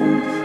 and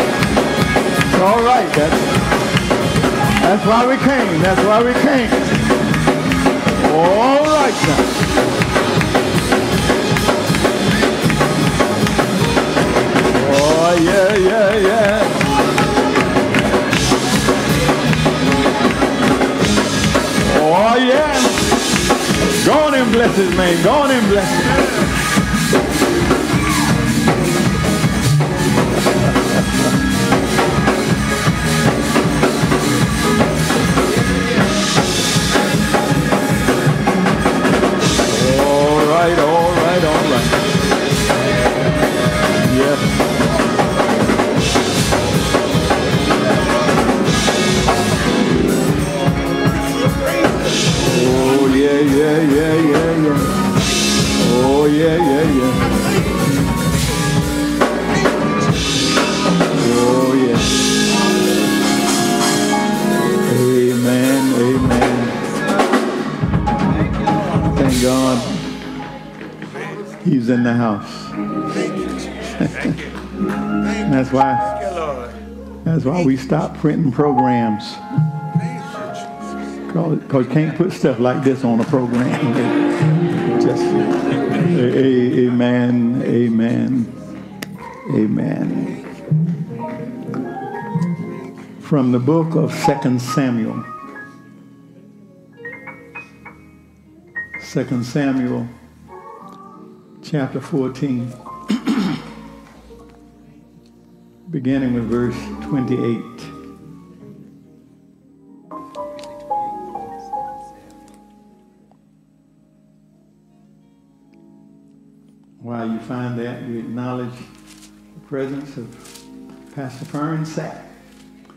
It's all right. That's, that's why we came. That's why we came. All right now. Oh, yeah, yeah, yeah. Oh, yeah. Go on and bless his name. Go on and bless him. In the house. That's why That's why we stopped printing programs. Because you can't put stuff like this on a program. Just, amen, amen, amen. From the book of Second Samuel. Second Samuel chapter 14. beginning with verse 28. While you find that, you acknowledge the presence of Pastor Fern Sack.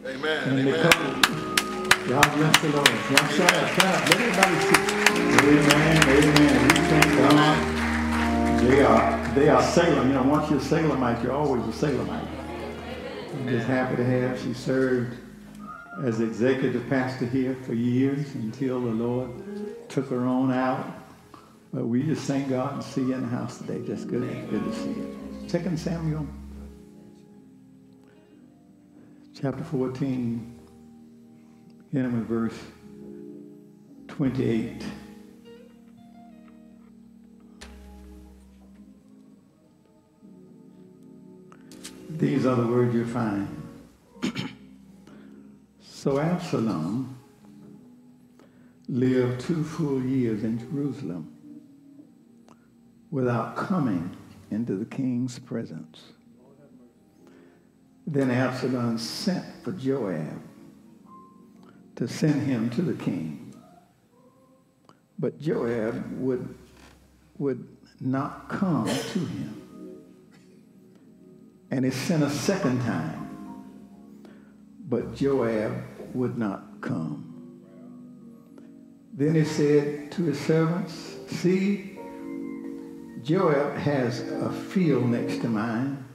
Amen. And Amen. God bless the Lord. Y'all. Let everybody see. Amen, amen. We thank God. They are, they are Salem. You know, once you're a Salemite, you're always a Salemite. I'm just happy to have. She served as executive pastor here for years until the Lord took her on out. But we just thank God and see you in the house today. Just good, good to see you. Second Samuel, chapter 14, beginning with verse 28. These are the words you find. so Absalom lived two full years in Jerusalem without coming into the king's presence. Then Absalom sent for Joab to send him to the king. But Joab would, would not come to him. And he sent a second time. But Joab would not come. Then he said to his servants, See, Joab has a field next to mine,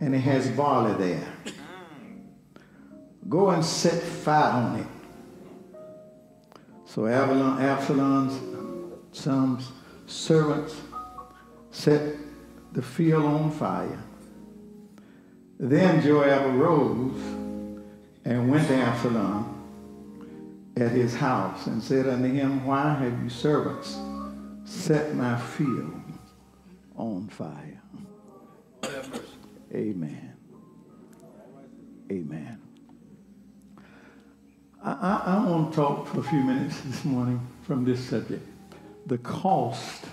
and he has barley there. Go and set fire on it. So Absalom, Absalom's some servants set the field on fire. Then Joab arose and went to Absalom at his house and said unto him, Why have you servants set my field on fire? Amen. Amen. I, I, I want to talk for a few minutes this morning from this subject the cost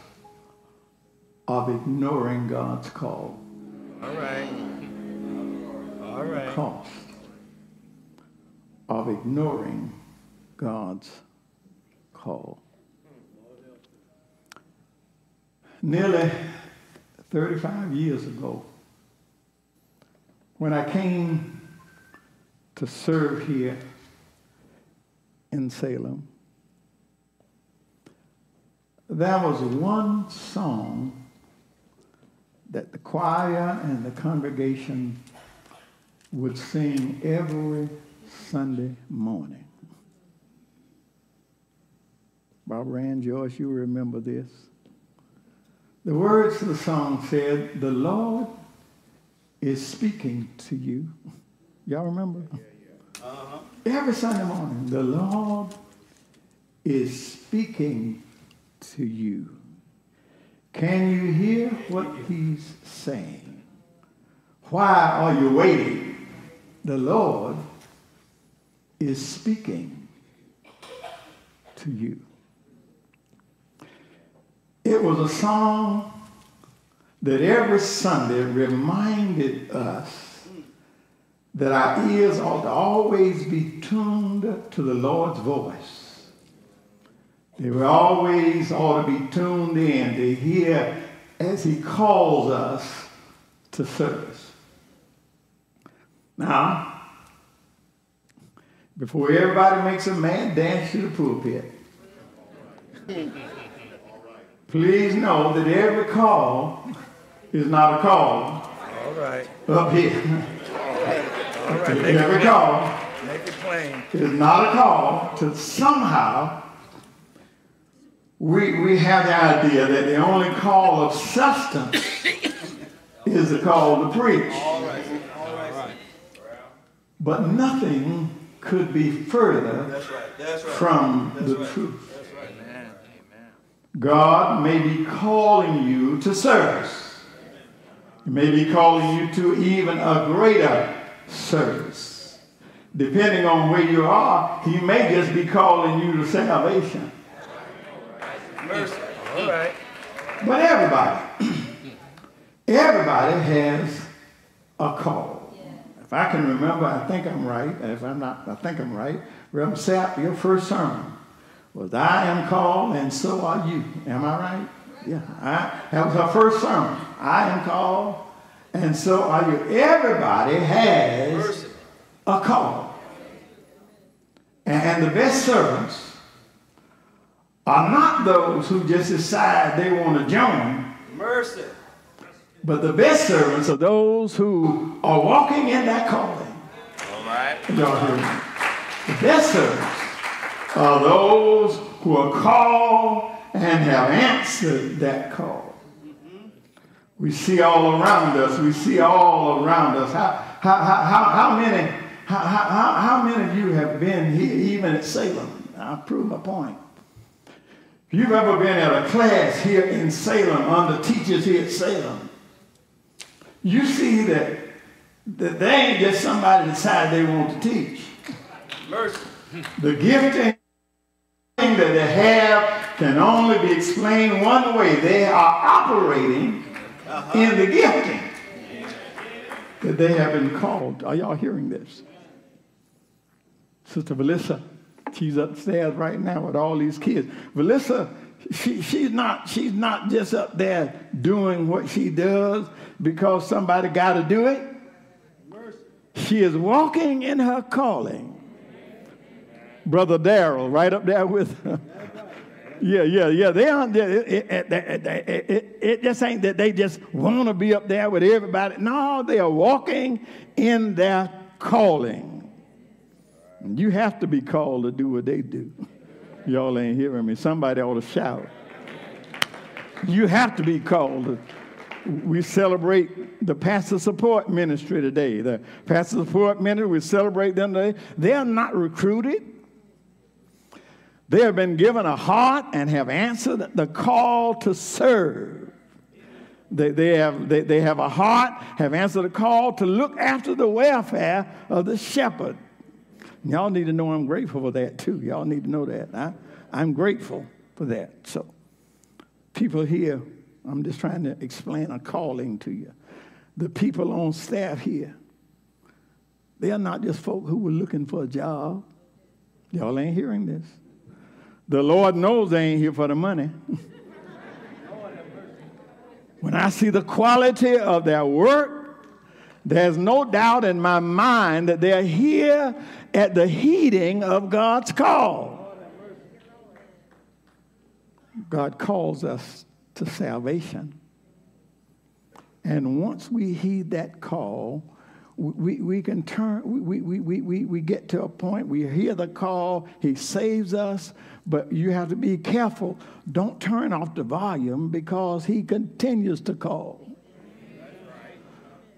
of ignoring God's call. All right. All right. cost of ignoring God's call. Nearly 35 years ago, when I came to serve here in Salem, there was one song that the choir and the congregation would sing every Sunday morning. Barbara Ann Joyce, you remember this. The words of the song said, The Lord is speaking to you. Y'all remember? Yeah, yeah. Uh-huh. Every Sunday morning, the Lord is speaking to you. Can you hear what he's saying? Why are you waiting? The Lord is speaking to you. It was a song that every Sunday reminded us that our ears ought to always be tuned to the Lord's voice. They were always ought to be tuned in to hear as he calls us to service. Now, before everybody makes a mad dance to the pulpit, please know that every call is not a call. All right. Up here. All right. every it, call make it plain. is not a call to somehow we, we have the idea that the only call of substance is the call to preach. All right. but nothing could be further That's right. That's right. from That's the right. truth. That's right. Amen. Amen. God may be calling you to service. He may be calling you to even a greater service. Depending on where you are, he may just be calling you to salvation. Mercy. All right. But everybody, everybody has a call. If I can remember, I think I'm right. If I'm not, I think I'm right. Reverend Sapp, your first sermon was I am called and so are you. Am I right? Yeah. I, that was her first sermon. I am called and so are you. Everybody has a call. And the best servants are not those who just decide they want to join, Mercy. But the best servants are those who are walking in that calling. All right. Y'all hear me? The best servants are those who are called and have answered that call. We see all around us. We see all around us. How, how, how, how, many how, how, how- how many of you have been here even at Salem? I'll prove my point. If you've ever been at a class here in Salem under teachers here at Salem, you see that, that they ain't just somebody decide they want to teach. Mercy. The gifting that they have can only be explained one way. They are operating uh-huh. in the gifting that they have been called. Are y'all hearing this? Sister Melissa, she's upstairs right now with all these kids. Melissa, she, she's not she's not just up there doing what she does because somebody got to do it. She is walking in her calling. Brother Darrell, right up there with her. Yeah, yeah, yeah. They aren't. It, it, it, it just ain't that they just want to be up there with everybody. No, they are walking in their calling. You have to be called to do what they do. Y'all ain't hearing me. Somebody ought to shout. You have to be called. We celebrate the pastor support ministry today. The pastor support ministry, we celebrate them today. They are not recruited. They have been given a heart and have answered the call to serve. They, they, have, they, they have a heart, have answered the call to look after the welfare of the shepherd. Y'all need to know I'm grateful for that too. Y'all need to know that. I, I'm grateful for that. So, people here, I'm just trying to explain a calling to you. The people on staff here, they are not just folk who were looking for a job. Y'all ain't hearing this. The Lord knows they ain't here for the money. when I see the quality of their work, there's no doubt in my mind that they're here at the heeding of God's call. God calls us to salvation. And once we heed that call, we, we can turn, we, we, we, we, we get to a point, we hear the call, He saves us, but you have to be careful. Don't turn off the volume because He continues to call.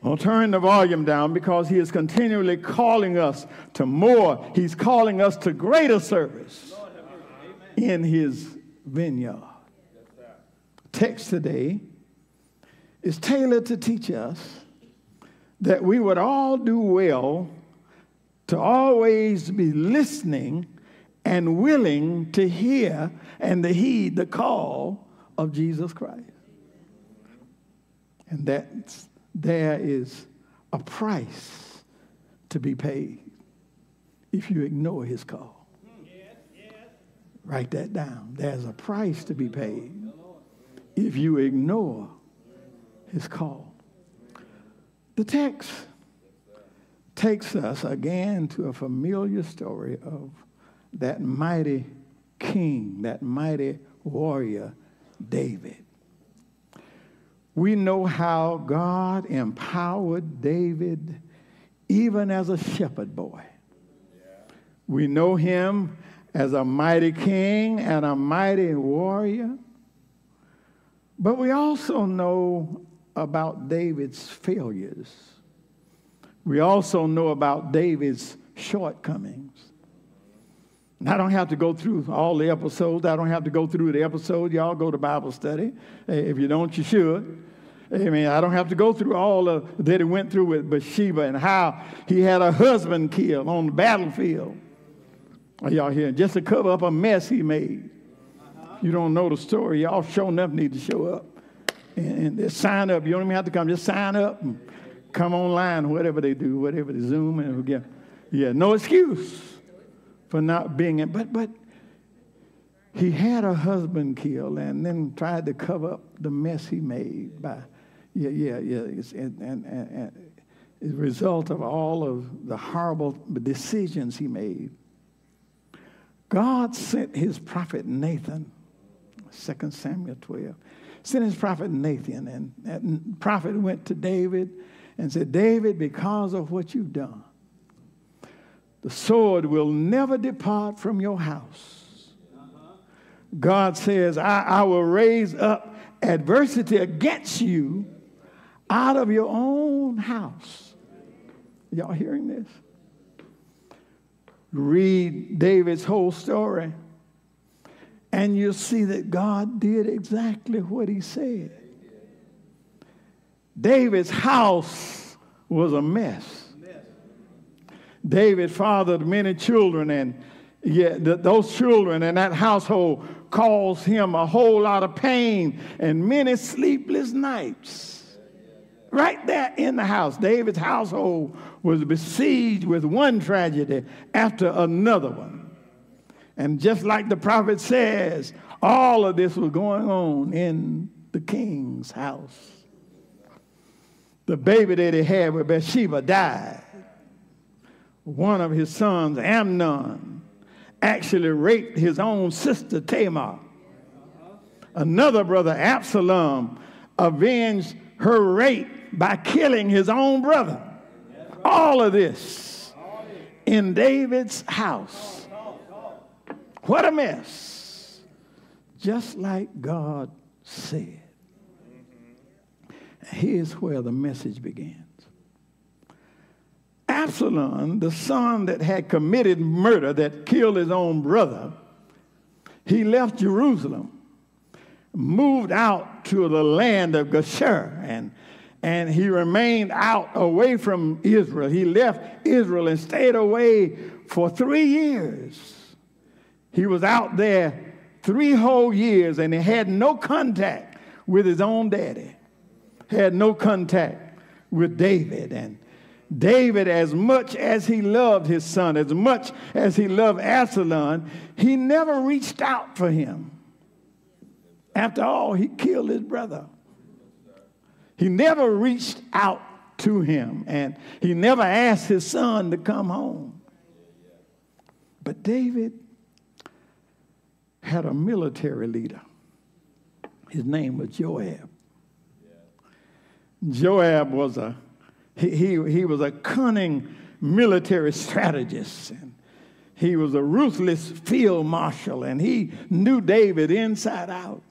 Don't turn the volume down because He is continually calling us to more. He's calling us to greater service in His vineyard. Text today is tailored to teach us that we would all do well to always be listening and willing to hear and to heed the call of Jesus Christ. And that there is a price to be paid if you ignore his call. Write that down. There's a price to be paid if you ignore his call. The text takes us again to a familiar story of that mighty king, that mighty warrior, David. We know how God empowered David even as a shepherd boy. We know him as a mighty king and a mighty warrior. But we also know about David's failures. we also know about David's shortcomings. And I don't have to go through all the episodes. I don't have to go through the episode. Y'all go to Bible study. If you don't, you should. I mean, I don't have to go through all of that he went through with Bathsheba and how he had a husband killed on the battlefield. Are y'all here? Just to cover up a mess he made. You don't know the story. Y'all sure enough need to show up and, and sign up. You don't even have to come. Just sign up and come online, whatever they do, whatever they Zoom and yeah, yeah. No excuse for not being in. But but he had a husband killed and then tried to cover up the mess he made by yeah yeah yeah. It's, and, and, and, and result of all of the horrible decisions he made. God sent his prophet Nathan, 2 Samuel 12, sent his prophet Nathan, and that prophet went to David and said, David, because of what you've done, the sword will never depart from your house. God says, I, I will raise up adversity against you out of your own house. Y'all hearing this? read David's whole story, and you'll see that God did exactly what he said. David's house was a mess. David fathered many children, and yet those children and that household caused him a whole lot of pain and many sleepless nights. Right there in the house, David's household was besieged with one tragedy after another one. And just like the prophet says, all of this was going on in the king's house. The baby that he had with Bathsheba died. One of his sons, Amnon, actually raped his own sister Tamar. Another brother, Absalom, avenged her rape by killing his own brother. All of this in David's house. What a mess. Just like God said. Here's where the message begins. Absalom, the son that had committed murder, that killed his own brother, he left Jerusalem, moved out to the land of Geshur, and and he remained out away from Israel. He left Israel and stayed away for three years. He was out there three whole years and he had no contact with his own daddy, had no contact with David. And David, as much as he loved his son, as much as he loved Absalom, he never reached out for him. After all, he killed his brother. He never reached out to him, and he never asked his son to come home. But David had a military leader. His name was Joab. Joab was a he, he, he was a cunning military strategist and he was a ruthless field marshal and he knew David inside out.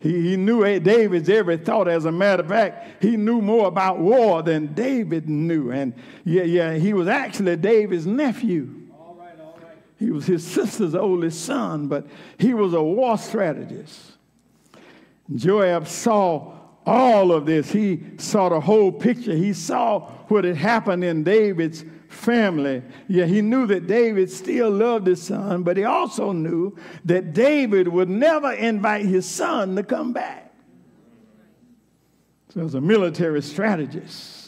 He, he knew David's every thought. As a matter of fact, he knew more about war than David knew. And yeah, yeah, he was actually David's nephew. All right, all right. He was his sister's oldest son, but he was a war strategist. Joab saw all of this. He saw the whole picture. He saw what had happened in David's family. Yeah, he knew that David still loved his son, but he also knew that David would never invite his son to come back. So, as a military strategist,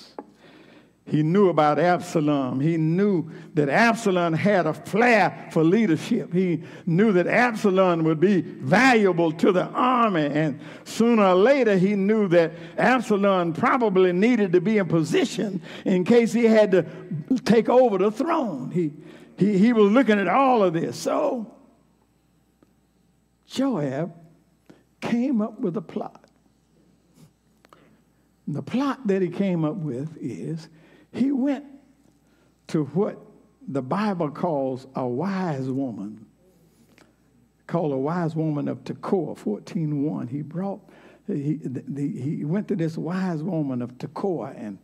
he knew about Absalom. He knew that Absalom had a flair for leadership. He knew that Absalom would be valuable to the army. And sooner or later, he knew that Absalom probably needed to be in position in case he had to take over the throne. He, he, he was looking at all of this. So, Joab came up with a plot. And the plot that he came up with is he went to what the Bible calls a wise woman, called a wise woman of Tekoa, 14.1. He brought, he, the, he went to this wise woman of Tekoa and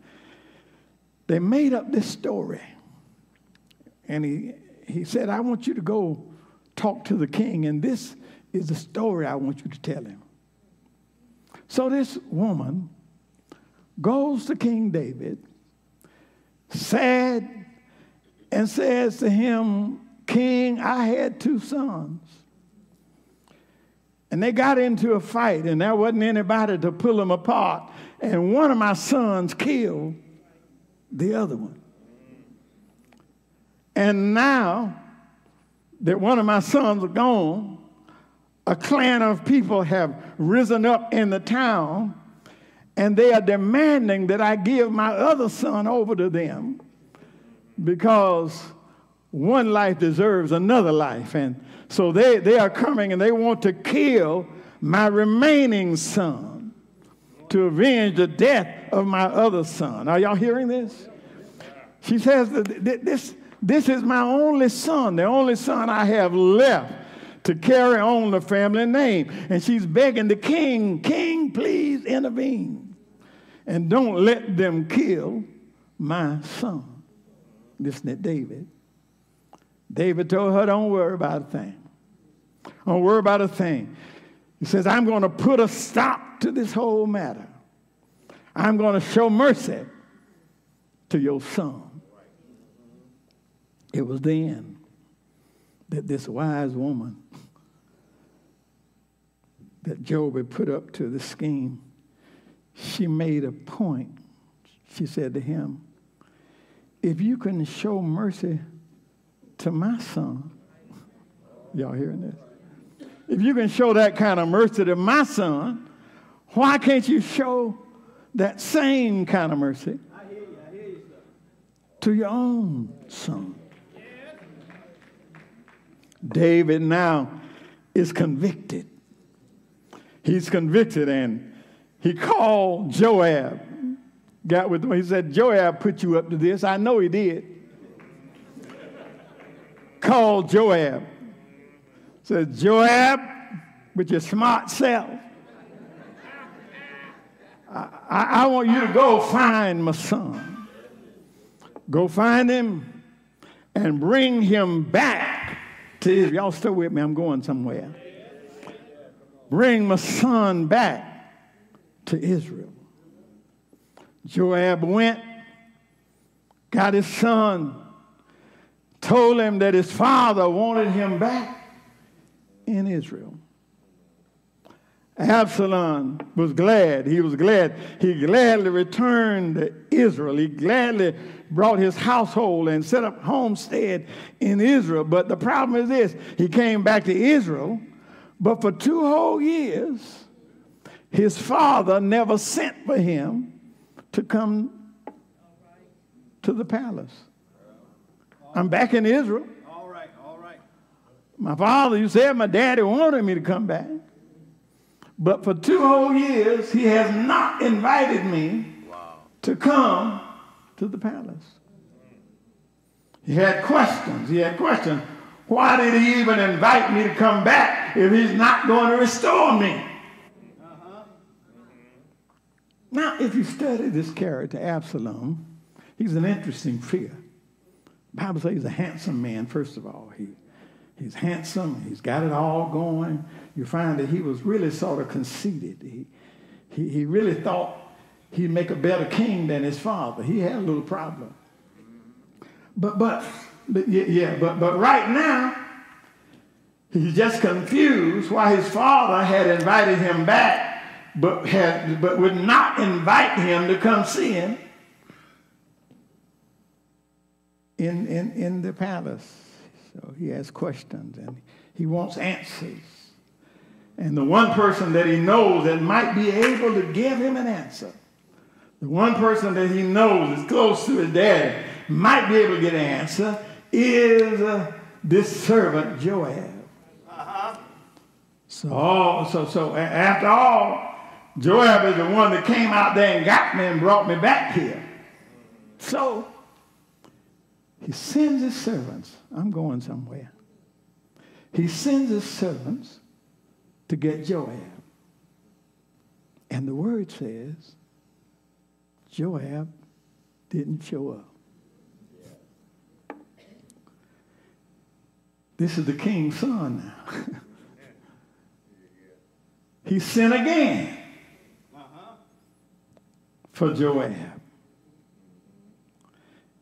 they made up this story. And he, he said, I want you to go talk to the king, and this is the story I want you to tell him. So this woman goes to King David, sad, and says to him, King, I had two sons. And they got into a fight, and there wasn't anybody to pull them apart. And one of my sons killed the other one. And now that one of my sons are gone, a clan of people have risen up in the town and they are demanding that I give my other son over to them because one life deserves another life. And so they, they are coming and they want to kill my remaining son to avenge the death of my other son. Are y'all hearing this? She says this, this is my only son, the only son I have left to carry on the family name. And she's begging the king, King, please intervene. And don't let them kill my son. Listen to David. David told her, Don't worry about a thing. Don't worry about a thing. He says, I'm going to put a stop to this whole matter. I'm going to show mercy to your son. It was then that this wise woman that Joab had put up to the scheme, she made a point. She said to him, If you can show mercy to my son, y'all hearing this? If you can show that kind of mercy to my son, why can't you show that same kind of mercy to your own son? David now is convicted. He's convicted and he called Joab. Got with him. He said, Joab put you up to this. I know he did. called Joab. Said, Joab, with your smart self, I, I, want you to go find my son. Go find him and bring him back to Israel. Y'all still with me? I'm going somewhere. Bring my son back to Israel. Joab went, got his son, told him that his father wanted him back in Israel. Absalom was glad. He was glad. He gladly returned to Israel. He gladly brought his household and set up homestead in Israel. But the problem is this he came back to Israel, but for two whole years, his father never sent for him to come to the palace. I'm back in Israel. All right, all right. My father, you said my daddy wanted me to come back. But for two whole years, he has not invited me wow. to come to the palace. He had questions. He had questions. Why did he even invite me to come back if he's not going to restore me? Uh-huh. Now, if you study this character, Absalom, he's an interesting figure. The Bible says he's a handsome man, first of all. He, he's handsome, he's got it all going you find that he was really sort of conceited. He, he, he really thought he'd make a better king than his father. He had a little problem. But, but, but yeah, yeah, but, but right now, he's just confused why his father had invited him back, but, had, but would not invite him to come see him in, in, in the palace. So he has questions and he wants answers. And the one person that he knows that might be able to give him an answer, the one person that he knows is close to his dad, might be able to get an answer, is uh, this servant Joab. Uh-huh. So, so, so after all, Joab is the one that came out there and got me and brought me back here. So he sends his servants. I'm going somewhere. He sends his servants to get Joab. And the word says Joab didn't show up. This is the king's son now. he sent again for Joab.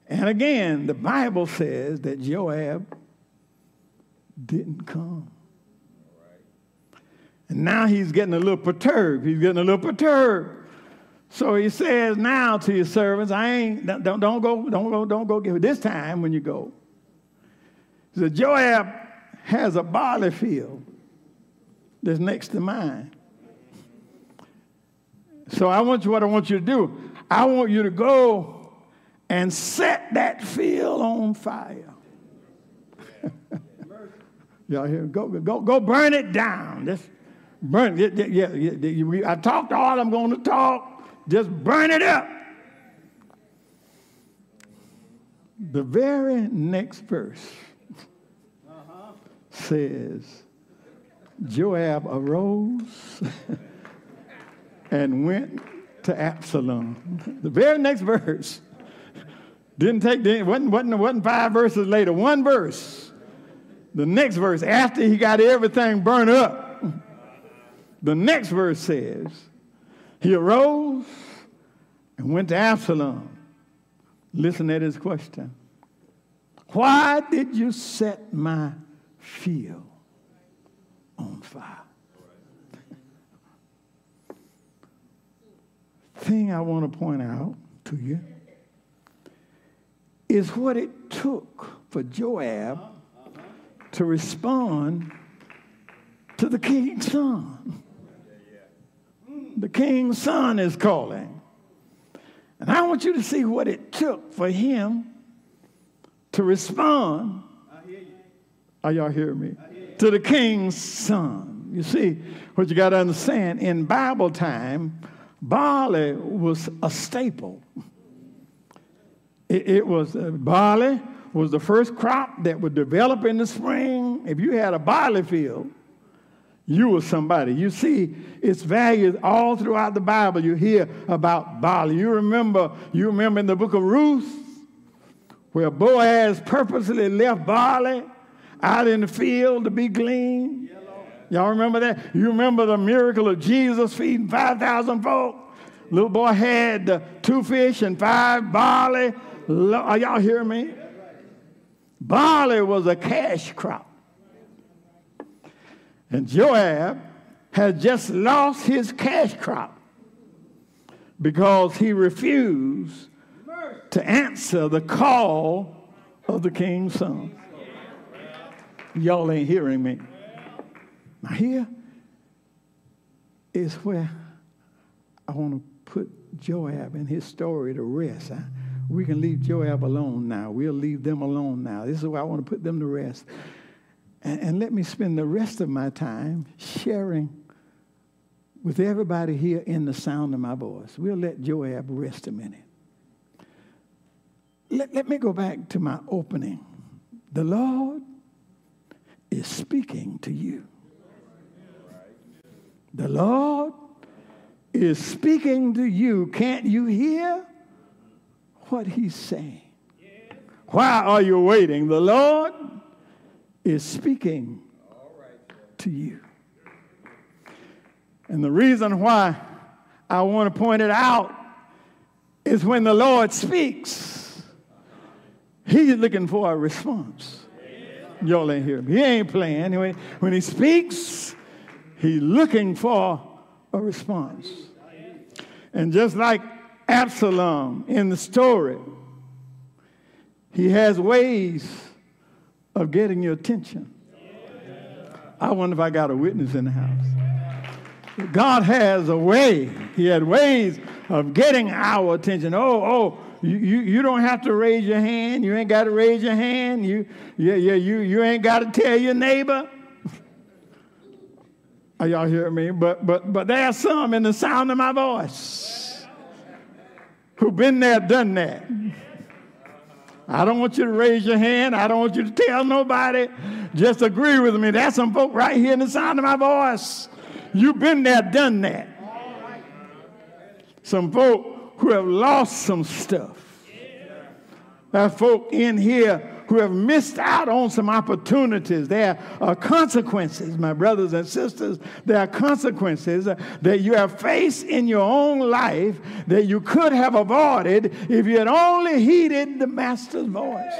And again, the Bible says that Joab didn't come. And now he's getting a little perturbed. He's getting a little perturbed. So he says now to his servants, I ain't don't, don't go, don't go, don't go give this time when you go. He said, Joab has a barley field that's next to mine. So I want you what I want you to do. I want you to go and set that field on fire. Y'all hear? Go, go, go burn it down. Just burn it. Yeah, yeah, yeah, I talked all I'm going to talk. Just burn it up. The very next verse uh-huh. says, Joab arose and went to Absalom. The very next verse didn't take, didn't, wasn't, wasn't, wasn't five verses later, one verse. The next verse, after he got everything burned up, the next verse says, he arose and went to Absalom. Listen at his question. Why did you set my field on fire? Thing I want to point out to you is what it took for Joab to respond to the king's son. The king's son is calling. And I want you to see what it took for him to respond. Are y'all hearing me? To the king's son. You see, what you got to understand in Bible time, barley was a staple. It, it was uh, barley was the first crop that would develop in the spring. If you had a barley field, you were somebody. You see its value all throughout the Bible. You hear about barley. You remember, you remember in the book of Ruth, where Boaz purposely left barley out in the field to be gleaned. Y'all remember that? You remember the miracle of Jesus feeding 5,000 folk? Little boy had two fish and five barley. Are y'all hearing me? Barley was a cash crop. And Joab had just lost his cash crop because he refused to answer the call of the king's son. Y'all ain't hearing me. Now, here is where I want to put Joab and his story to rest. we can leave Joab alone now. We'll leave them alone now. This is where I want to put them to rest. And, and let me spend the rest of my time sharing with everybody here in the sound of my voice. We'll let Joab rest a minute. Let, let me go back to my opening. The Lord is speaking to you. The Lord is speaking to you. Can't you hear what he's saying? Why are you waiting? The Lord is speaking to you. And the reason why I want to point it out is when the Lord speaks, He's looking for a response. Y'all ain't hear me. He ain't playing. Anyway, when He speaks, He's looking for a response. And just like Absalom in the story, he has ways of getting your attention. I wonder if I got a witness in the house. God has a way. He had ways of getting our attention. Oh, oh, you, you, don't have to raise your hand. You ain't got to raise your hand. You, yeah, yeah, you, you ain't got to tell your neighbor. Are y'all hearing me? But, but, but there are some in the sound of my voice who've been there, done that. I don't want you to raise your hand. I don't want you to tell nobody. Just agree with me. There's some folk right here in the sound of my voice. You've been there, done that. Some folk who have lost some stuff. Are folk in here who have missed out on some opportunities. There are consequences, my brothers and sisters. There are consequences that you have faced in your own life that you could have avoided if you had only heeded the Master's voice.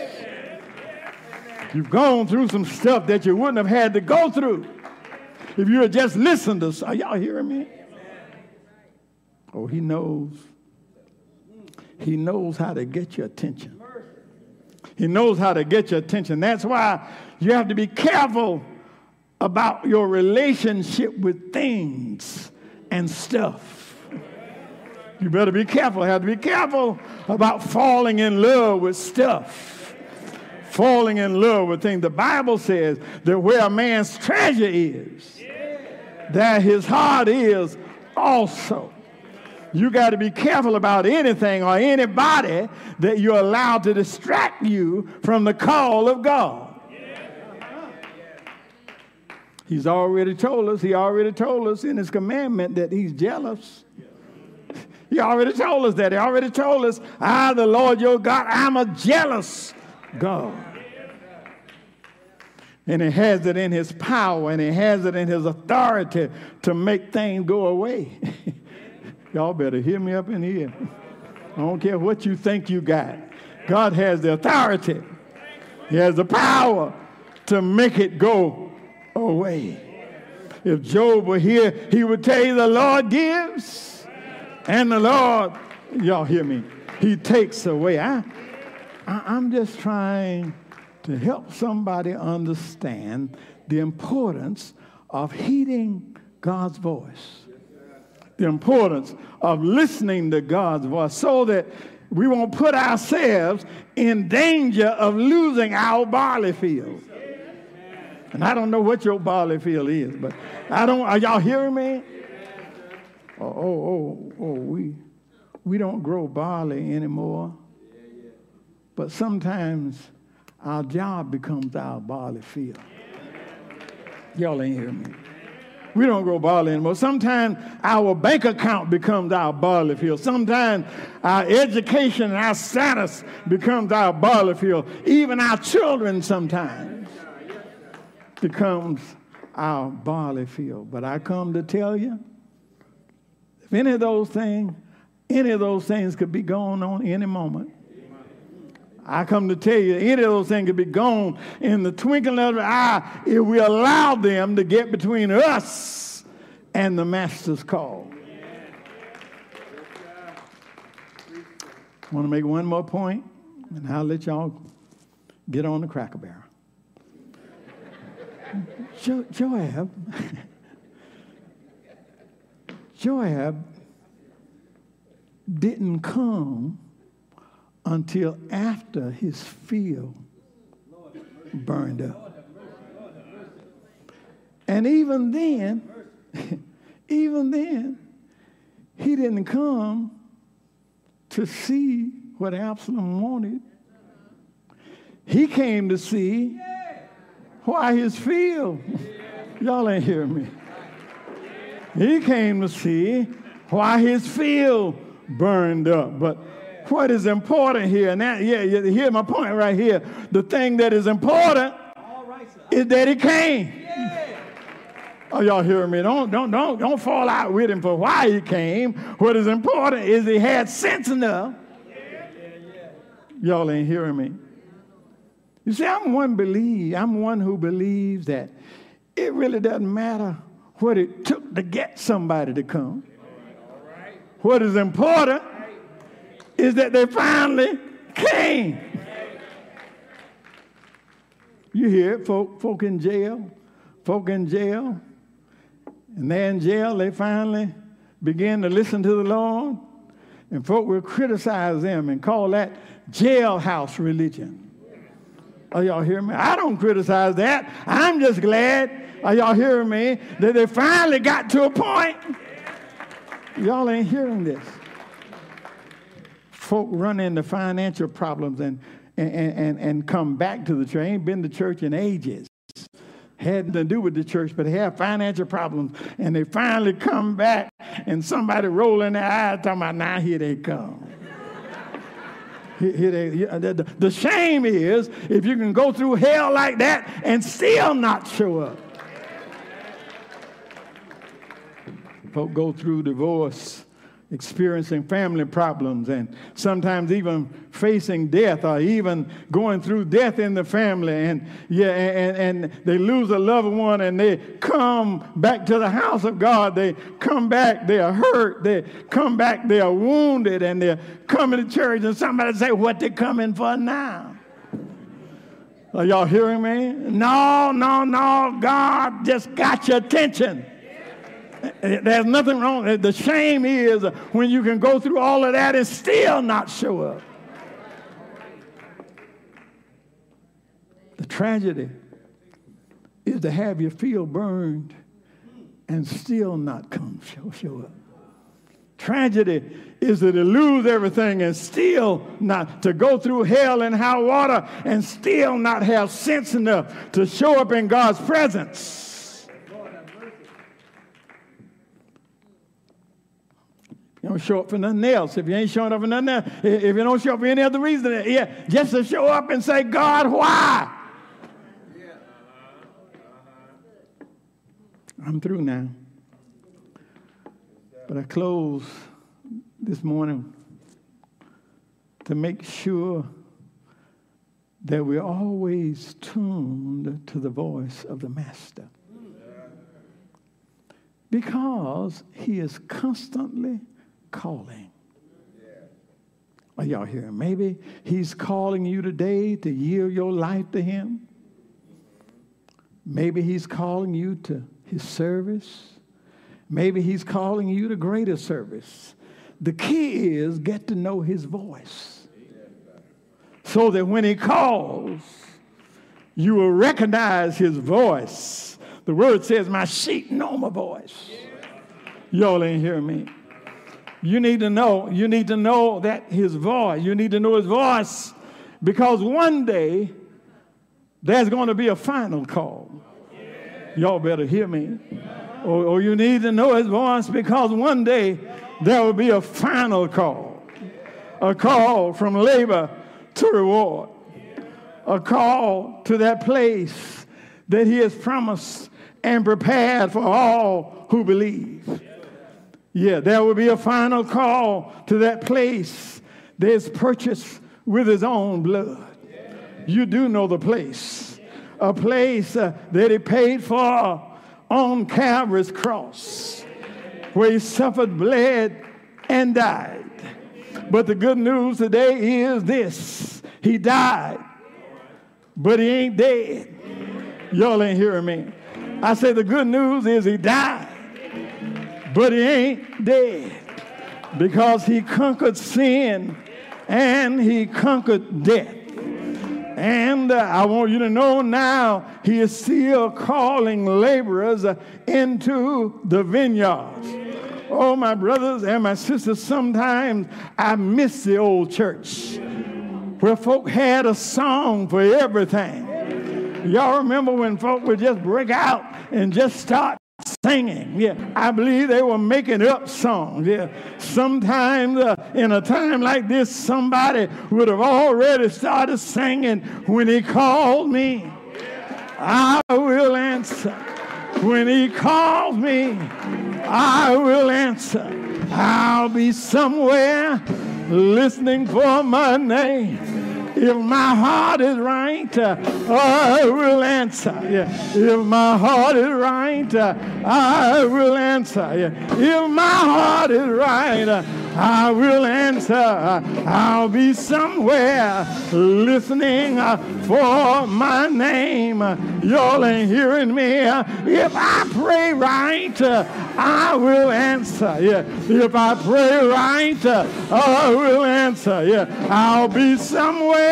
You've gone through some stuff that you wouldn't have had to go through if you had just listened to. Are y'all hearing me? Oh, he knows. He knows how to get your attention. He knows how to get your attention. That's why you have to be careful about your relationship with things and stuff. You better be careful. You have to be careful about falling in love with stuff. Falling in love with things. The Bible says that where a man's treasure is, there his heart is also. You got to be careful about anything or anybody that you allow to distract you from the call of God. He's already told us, he already told us in his commandment that he's jealous. He already told us that. He already told us, I, the Lord your God, I'm a jealous God. And he has it in his power and he has it in his authority to make things go away. Y'all better hear me up in here. I don't care what you think you got. God has the authority. He has the power to make it go away. If Job were here, he would tell you the Lord gives and the Lord, y'all hear me, he takes away. I, I, I'm just trying to help somebody understand the importance of heeding God's voice the importance of listening to God's voice so that we won't put ourselves in danger of losing our barley field. And I don't know what your barley field is, but I don't, are y'all hearing me? Oh, oh, oh, oh, we, we don't grow barley anymore. But sometimes our job becomes our barley field. Y'all ain't hearing me. We don't grow barley anymore. Sometimes our bank account becomes our barley field. Sometimes our education and our status becomes our barley field. Even our children sometimes becomes our barley field. But I come to tell you, if any of those things, any of those things could be going on any moment. I come to tell you, any of those things could be gone in the twinkling of an eye if we allow them to get between us and the Master's call. I want to make one more point, and I'll let y'all get on the cracker barrel. Jo- Joab, Joab didn't come until after his field burned up. And even then, even then, he didn't come to see what Absalom wanted. He came to see why his field. Y'all ain't hearing me. He came to see why his field burned up. But what is important here, and that, yeah, yeah, here's my point right here. The thing that is important right, is that he came. Yeah. Oh, y'all hearing me? Don't, don't, don't, don't fall out with him for why he came. What is important is he had sense enough. Y'all ain't hearing me. You see, I'm one believe. I'm one who believes that it really doesn't matter what it took to get somebody to come. What is important is that they finally came. You hear it, folk, folk in jail, folk in jail, and they're in jail, they finally begin to listen to the Lord, and folk will criticize them and call that jailhouse religion. Are y'all hearing me? I don't criticize that. I'm just glad, are y'all hearing me, that they finally got to a point. Y'all ain't hearing this folk run into financial problems and, and, and, and come back to the church. Ain't been to church in ages. Had nothing to do with the church, but they have financial problems. And they finally come back and somebody rolling their eyes talking about, now here they come. Uh, the shame is if you can go through hell like that and still not show up. Folk go through divorce experiencing family problems and sometimes even facing death or even going through death in the family. And yeah and, and they lose a loved one and they come back to the house of god. They come back they are hurt. They come back they are wounded and they're coming to church. And somebody say what they coming for now? Are y'all hearing me? No no no. God just got your attention Eh, there's nothing wrong. Eh, the shame is when you can go through all of that and still not show up. The tragedy is to have your field burned and still not come show, show up. Tragedy is to lose everything and still not, to go through hell and high water and still not have sense enough to show up in God's presence. You don't show up for nothing else. If you ain't showing up for nothing else, if you don't show up for any other reason, yeah, just to show up and say, God, why? I'm through now. But I close this morning to make sure that we're always tuned to the voice of the Master. Because he is constantly calling. Are y'all hearing? Maybe he's calling you today to yield your life to him. Maybe he's calling you to his service. Maybe he's calling you to greater service. The key is get to know his voice. So that when he calls, you will recognize his voice. The word says, My sheep know my voice. Y'all ain't hearing me. You need to know, you need to know that his voice, you need to know his voice because one day there's going to be a final call. Y'all better hear me. Or, or, you need to know his voice because one day there will be a final call. A call from labor to reward. A call to that place that he has promised and prepared for all who believe. Yeah, there will be a final call to that place that's purchased with his own blood. You do know the place, a place uh, that he paid for on Calvary's cross, where he suffered, bled, and died. But the good news today is this he died, but he ain't dead. Y'all ain't hearing me. I say the good news is he died but he ain't dead because he conquered sin and he conquered death. And uh, I want you to know now he is still calling laborers uh, into the vineyards. Oh, my brothers and my sisters, sometimes I miss the old church where folk had a song for everything. Y'all remember when folk would just break out and just start singing. Yeah, I believe they were making up songs. Yeah, sometimes uh, in a time like this, somebody would have already started singing when he called me. I will answer. When he calls me, I will answer. I'll be somewhere listening for my name. If my heart is right, uh, I will answer. Yeah. If my heart is right, uh, I will answer. Yeah. If my heart is right, uh, I will answer. I'll be somewhere listening for my name. Y'all ain't hearing me. If I pray right, I will answer. Yeah. If I pray right, I will answer. Yeah. I'll be somewhere,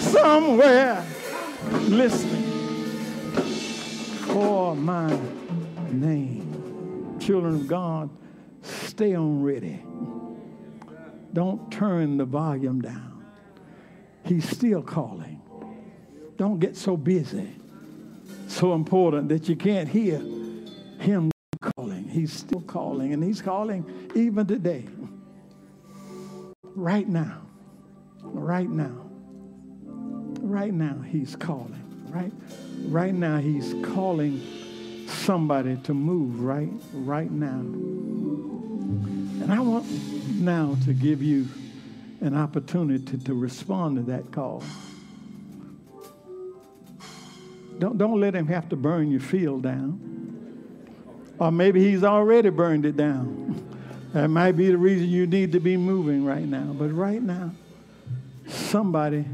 somewhere listening for my name. Children of God, stay on ready. Don't turn the volume down. He's still calling. Don't get so busy, so important that you can't hear him calling. He's still calling, and he's calling even today, right now. Right now. Right now, he's calling. Right? Right now, he's calling somebody to move right right now. And I want now to give you an opportunity to respond to that call. Don't, don't let him have to burn your field down. Or maybe he's already burned it down. That might be the reason you need to be moving right now. But right now, somebody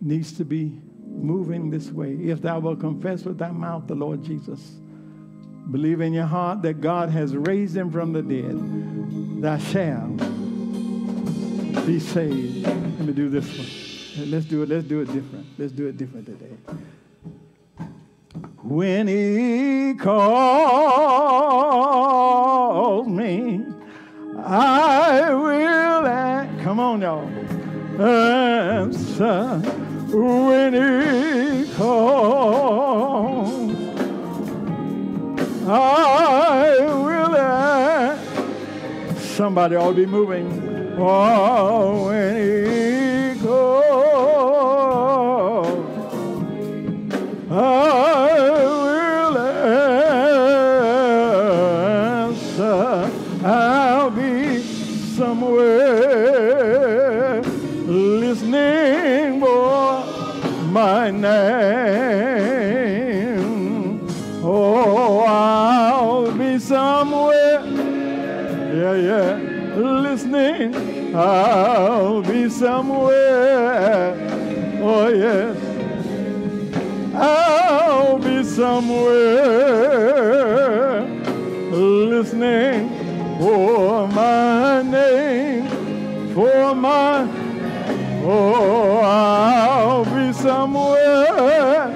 needs to be moving this way. If thou wilt confess with thy mouth the Lord Jesus, believe in your heart that God has raised him from the dead, thou shalt be saved. Let me do this one. Let's do it. Let's do it different. Let's do it different today. When he calls me, I will act. Come on, y'all. Answer when he calls. I will act. Somebody ought to be moving. Oh, when he calls. I I'll be somewhere. Oh, yes. I'll be somewhere listening for my name, for my, oh, I'll be somewhere.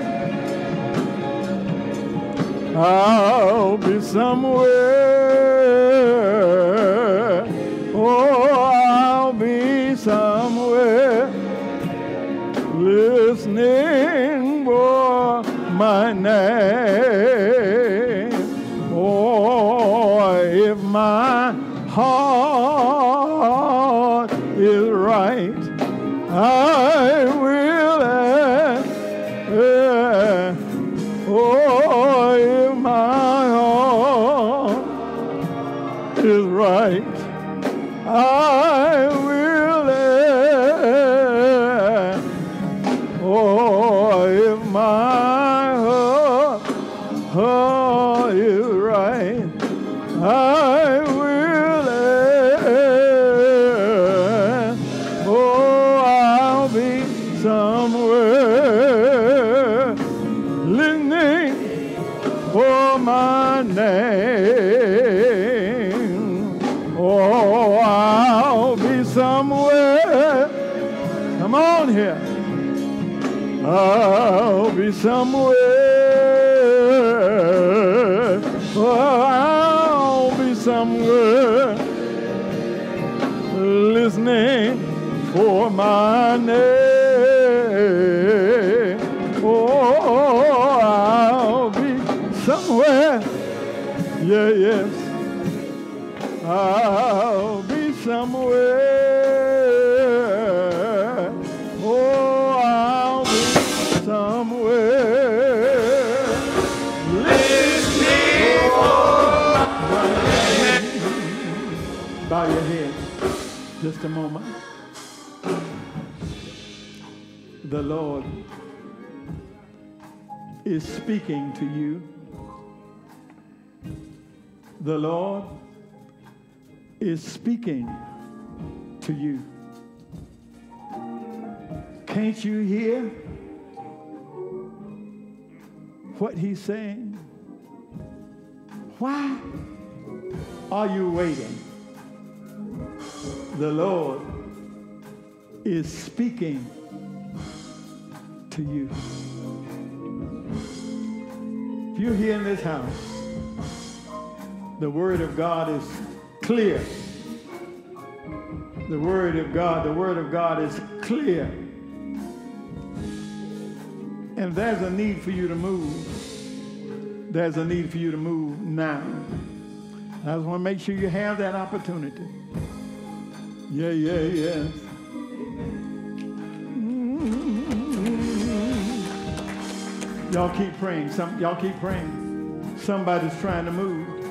I'll be somewhere. The Lord is speaking to you. Can't you hear what he's saying? Why are you waiting? The Lord is speaking to you. If you're here in this house, the word of God is clear. The word of God, the word of God is clear. And there's a need for you to move. There's a need for you to move now. I just want to make sure you have that opportunity. Yeah, yeah, yeah. Y'all keep praying. Some, y'all keep praying. Somebody's trying to move.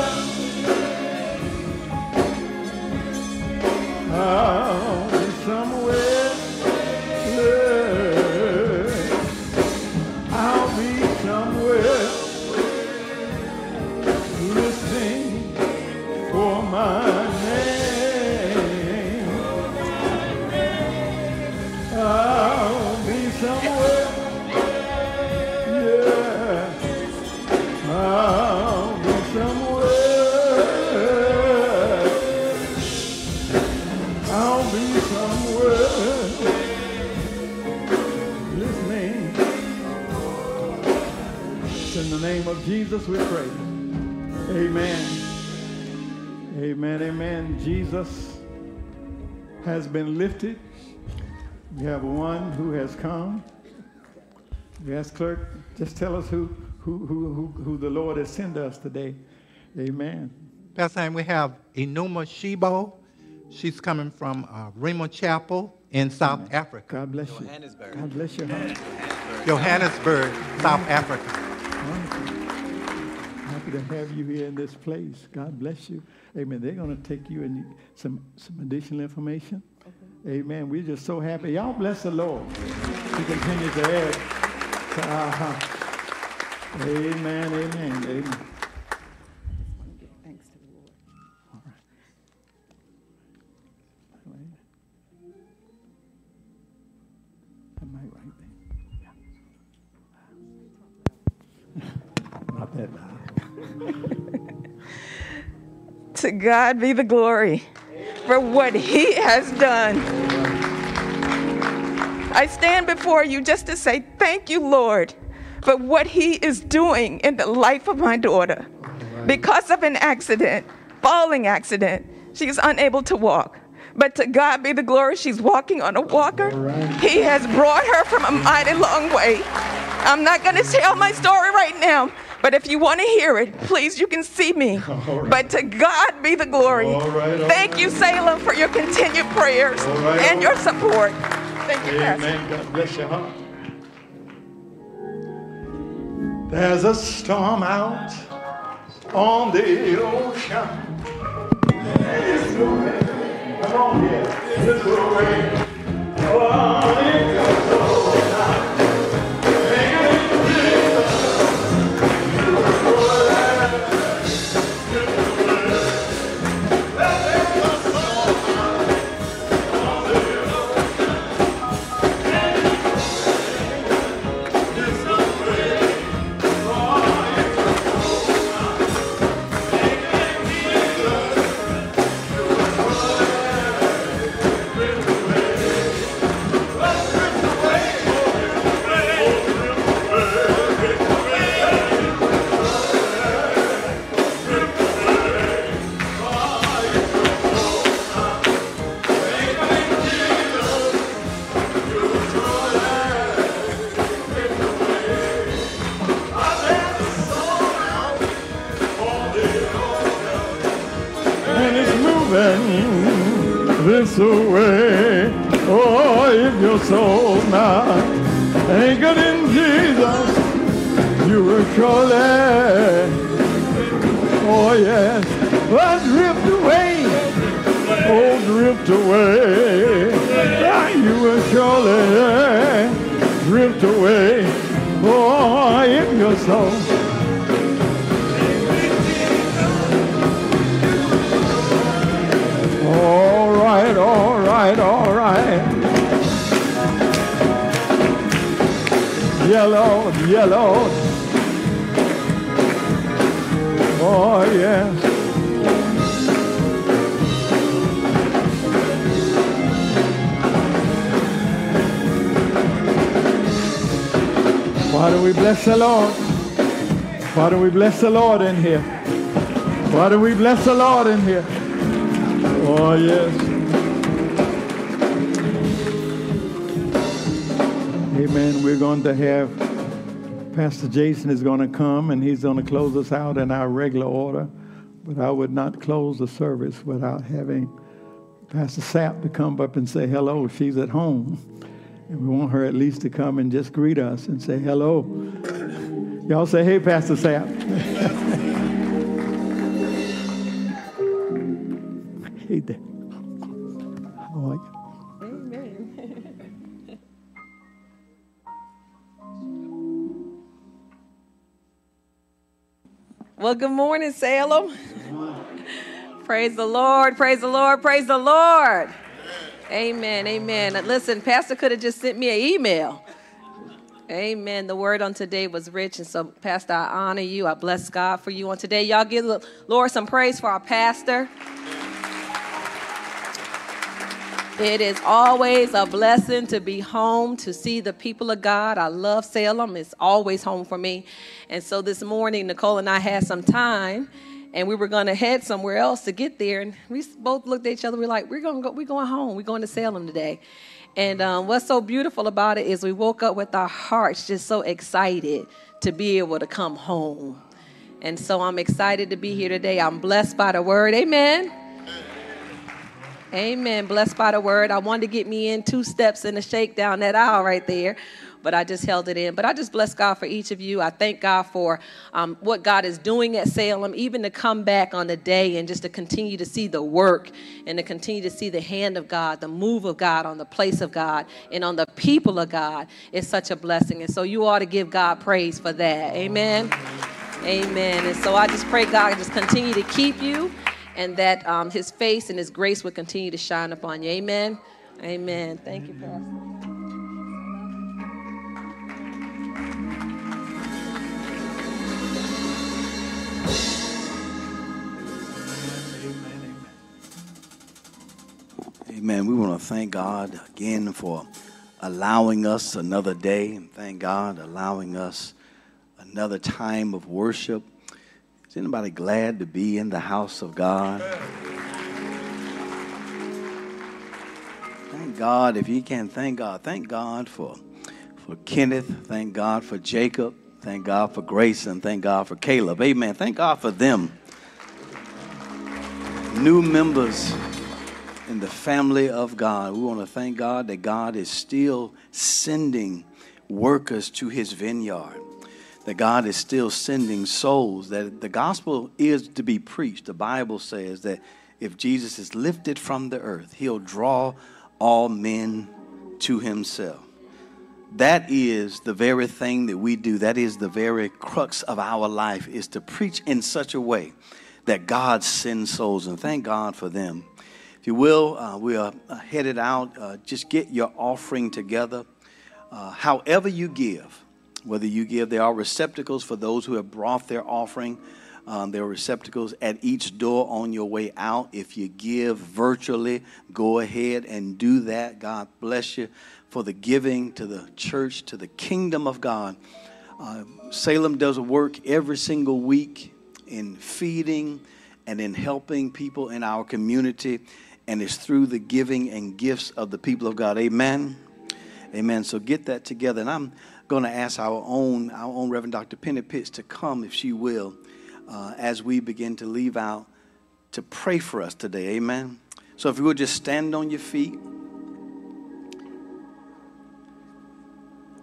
Somewhere. Yes, clerk, just tell us who, who, who, who, who the Lord has sent us today. Amen. Pastor, and we have Enuma Shibo. She's coming from uh, Rhema Chapel in South Africa. God bless you. Johannesburg. God bless your heart. Johannesburg, South Africa. Wonderful. Happy to have you here in this place. God bless you. Amen. They're going to take you and some, some additional information. Amen. We're just so happy. Y'all bless the Lord. He continues to add heart. Amen. Amen. Amen. Thanks to the Lord. That mic right there. Not that loud. To God be the glory for what He has done. I stand before you just to say thank you, Lord, for what He is doing in the life of my daughter. Because of an accident, falling accident, she is unable to walk. But to God be the glory, she's walking on a walker. He has brought her from a mighty long way. I'm not going to tell my story right now, but if you want to hear it, please, you can see me. right. But to God be the glory. All right, all Thank you, Salem, for your continued prayers right, and your support. Thank you, Pastor. Amen. God bless your heart. There's a storm out on the ocean. It's. Come on here. It's it's this way. Oh, if your soul now anchored in Jesus, you will surely, oh yes, but drift away, oh drift away. Ah, You will surely drift away, oh if your soul. Yellow, yellow. Oh, yes. Why do we bless the Lord? Why do we bless the Lord in here? Why do we bless the Lord in here? Oh, yes. Amen. We're going to have Pastor Jason is going to come and he's going to close us out in our regular order. But I would not close the service without having Pastor Sapp to come up and say hello. She's at home. And we want her at least to come and just greet us and say hello. Y'all say, hey, Pastor Sapp. hey, Dad. Well, good morning, Salem. praise the Lord, praise the Lord, praise the Lord. Amen, amen. Listen, Pastor could have just sent me an email. Amen. The word on today was rich. And so, Pastor, I honor you. I bless God for you on today. Y'all give the Lord some praise for our pastor. It is always a blessing to be home to see the people of God. I love Salem. It's always home for me. And so this morning, Nicole and I had some time, and we were going to head somewhere else to get there. And we both looked at each other. We're like, we're going to go. We're going home. We're going to Salem today. And um, what's so beautiful about it is we woke up with our hearts just so excited to be able to come home. And so I'm excited to be here today. I'm blessed by the word. Amen. Amen. Blessed by the word. I wanted to get me in two steps in the shakedown that aisle right there, but I just held it in. But I just bless God for each of you. I thank God for um, what God is doing at Salem, even to come back on the day and just to continue to see the work and to continue to see the hand of God, the move of God on the place of God and on the people of God is such a blessing. And so you ought to give God praise for that. Amen. Amen. And so I just pray God just continue to keep you and that um, his face and his grace will continue to shine upon you. Amen. Amen. Thank you, Pastor. Amen. We want to thank God again for allowing us another day, and thank God allowing us another time of worship. Is anybody glad to be in the house of God? Thank God. If you can, thank God. Thank God for for Kenneth. Thank God for Jacob. Thank God for Grayson. Thank God for Caleb. Amen. Thank God for them. New members in the family of God. We want to thank God that God is still sending workers to his vineyard. That God is still sending souls. That the gospel is to be preached. The Bible says that if Jesus is lifted from the earth, he'll draw all men to himself. That is the very thing that we do. That is the very crux of our life is to preach in such a way that God sends souls. And thank God for them. If you will, uh, we are headed out. Uh, just get your offering together. Uh, however you give, whether you give, there are receptacles for those who have brought their offering. Um, there are receptacles at each door on your way out. If you give virtually, go ahead and do that. God bless you for the giving to the church, to the kingdom of God. Uh, Salem does work every single week in feeding and in helping people in our community, and it's through the giving and gifts of the people of God. Amen. Amen. So get that together, and I'm going to ask our own our own Reverend Dr. Penny Pitts to come, if she will, uh, as we begin to leave out to pray for us today. Amen. So if you would just stand on your feet.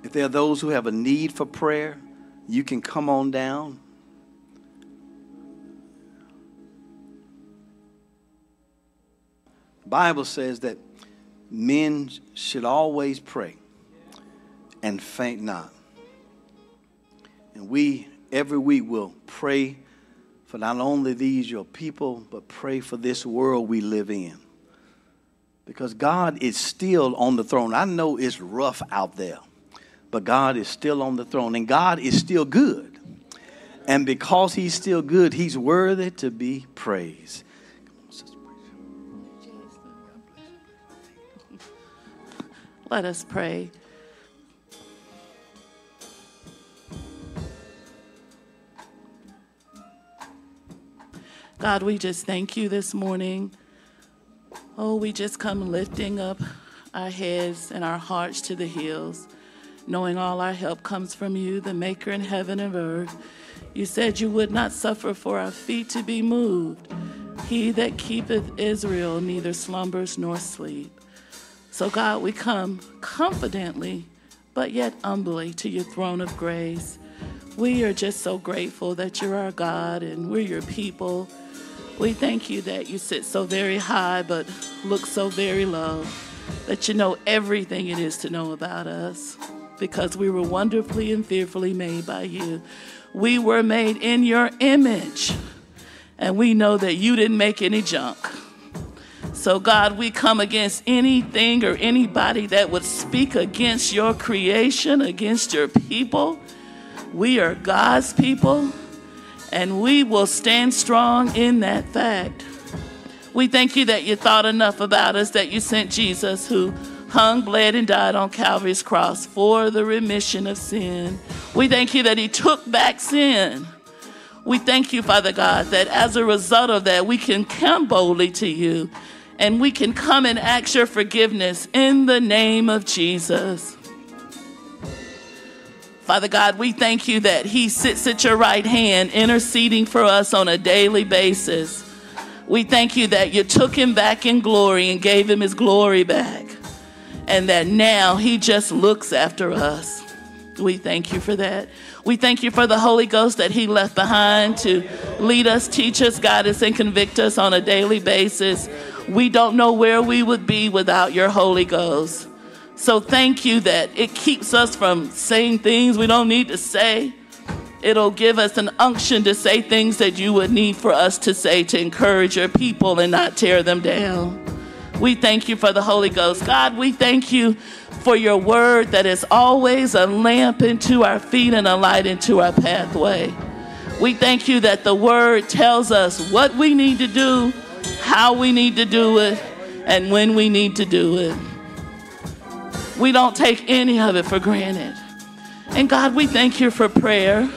If there are those who have a need for prayer, you can come on down. The Bible says that men should always pray and faint not. And we every week will pray for not only these your people, but pray for this world we live in. Because God is still on the throne. I know it's rough out there, but God is still on the throne, and God is still good. And because He's still good, He's worthy to be praised. Let us pray. God, we just thank you this morning. Oh, we just come lifting up our heads and our hearts to the hills, knowing all our help comes from you, the maker in heaven and earth. You said you would not suffer for our feet to be moved. He that keepeth Israel neither slumbers nor sleep. So, God, we come confidently, but yet humbly to your throne of grace. We are just so grateful that you're our God and we're your people. We thank you that you sit so very high but look so very low, that you know everything it is to know about us because we were wonderfully and fearfully made by you. We were made in your image, and we know that you didn't make any junk. So, God, we come against anything or anybody that would speak against your creation, against your people. We are God's people and we will stand strong in that fact. We thank you that you thought enough about us that you sent Jesus, who hung, bled, and died on Calvary's cross for the remission of sin. We thank you that he took back sin. We thank you, Father God, that as a result of that, we can come boldly to you and we can come and ask your forgiveness in the name of Jesus. Father God, we thank you that He sits at your right hand interceding for us on a daily basis. We thank you that you took Him back in glory and gave Him His glory back, and that now He just looks after us. We thank you for that. We thank you for the Holy Ghost that He left behind to lead us, teach us, guide us, and convict us on a daily basis. We don't know where we would be without your Holy Ghost. So thank you that it keeps us from saying things we don't need to say. It'll give us an unction to say things that you would need for us to say to encourage your people and not tear them down. We thank you for the Holy Ghost. God, we thank you for your word that is always a lamp into our feet and a light into our pathway. We thank you that the word tells us what we need to do, how we need to do it, and when we need to do it. We don't take any of it for granted. And God, we thank you for prayer.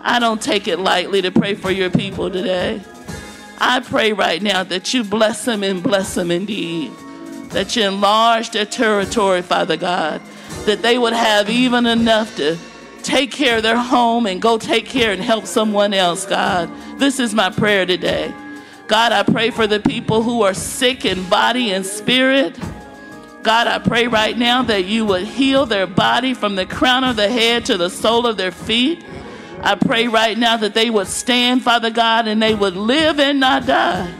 I don't take it lightly to pray for your people today. I pray right now that you bless them and bless them indeed. That you enlarge their territory, Father God. That they would have even enough to take care of their home and go take care and help someone else, God. This is my prayer today. God, I pray for the people who are sick in body and spirit. God, I pray right now that you would heal their body from the crown of the head to the sole of their feet. I pray right now that they would stand, Father God, and they would live and not die.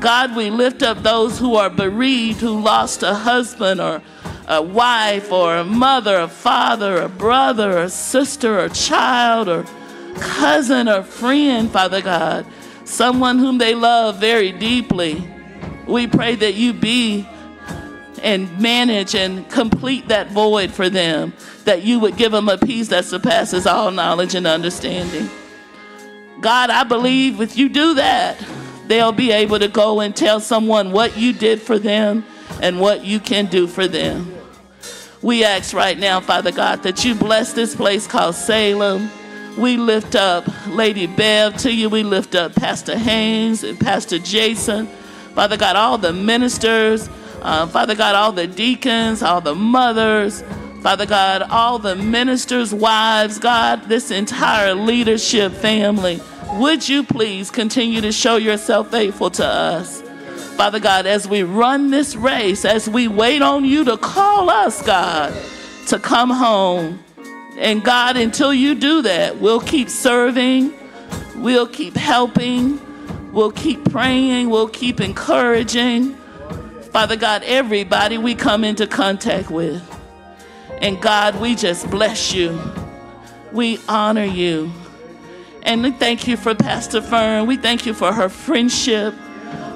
God, we lift up those who are bereaved, who lost a husband or a wife or a mother, a father, a brother, a sister, a child, or cousin, or friend, Father God, someone whom they love very deeply. We pray that you be and manage and complete that void for them, that you would give them a peace that surpasses all knowledge and understanding. God, I believe if you do that, they'll be able to go and tell someone what you did for them and what you can do for them. We ask right now, Father God, that you bless this place called Salem. We lift up Lady Bev to you. We lift up Pastor Haynes and Pastor Jason. Father God, all the ministers, uh, Father God, all the deacons, all the mothers, Father God, all the ministers' wives, God, this entire leadership family. would you please continue to show yourself faithful to us? Father God, as we run this race, as we wait on you to call us, God, to come home. And God, until you do that, we'll keep serving, we'll keep helping, we'll keep praying, we'll keep encouraging. Father God, everybody we come into contact with. And God, we just bless you. We honor you. And we thank you for Pastor Fern. We thank you for her friendship.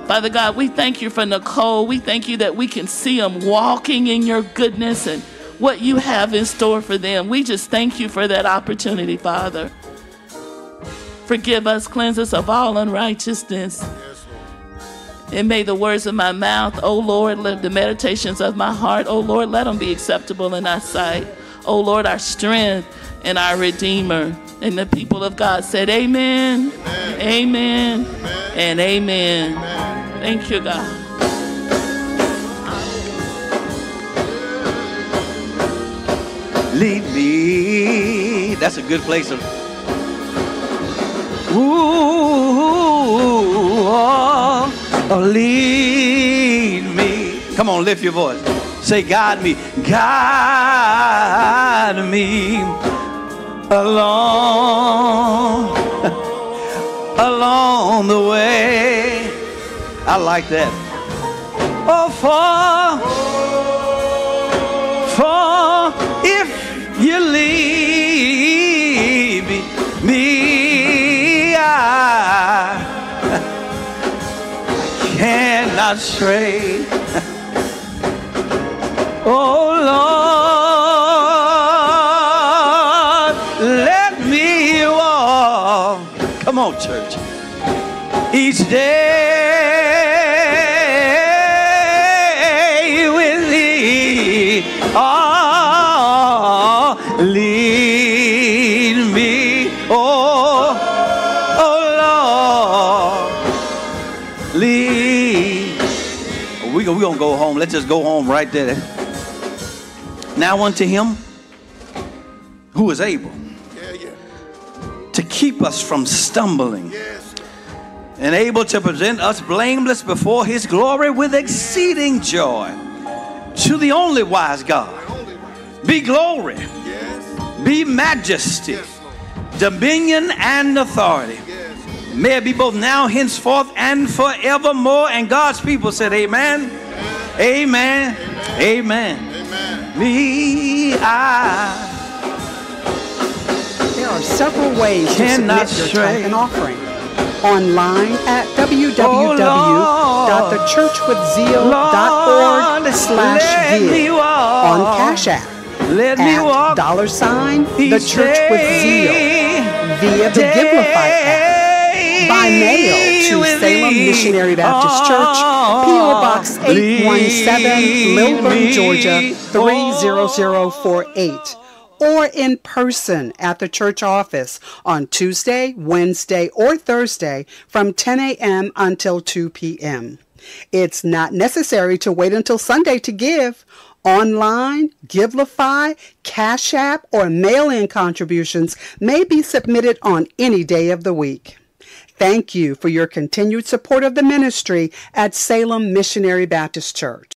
Father God, we thank you for Nicole. We thank you that we can see them walking in your goodness and what you have in store for them. We just thank you for that opportunity, Father. Forgive us, cleanse us of all unrighteousness. And may the words of my mouth, O Lord, let the meditations of my heart, O Lord, let them be acceptable in thy sight. O Lord, our strength and our Redeemer. And the people of God said, Amen, amen, amen, and amen. amen. Thank you, God. Lead me. That's a good place to. Ooh, oh, oh, lead me. Come on, lift your voice. Say, guide me, guide me along, along the way. I like that. Oh, for, for if you leave me, me I cannot stray. oh Lord, let me walk. Come on, church. Each day home. Let's just go home right there. Now unto him who is able to keep us from stumbling and able to present us blameless before his glory with exceeding joy. To the only wise God be glory, be majesty, dominion, and authority. May it be both now, henceforth, and forevermore. And God's people said, Amen, Amen, Amen. Me, I There are several ways to Cannot submit your stray. tithe and offering. Online at www.thechurchwithzeal.org Lord, slash let me give. On Cash App Let me at walk dollar sign The each Church with Zeal via the Givelify app. By mail to Salem. Missionary Baptist Church, P.O. Box 817, Lilburn, Georgia 30048 or in person at the church office on Tuesday, Wednesday, or Thursday from 10 a.m. until 2 p.m. It's not necessary to wait until Sunday to give. Online, Givelify, Cash App, or mail-in contributions may be submitted on any day of the week. Thank you for your continued support of the ministry at Salem Missionary Baptist Church.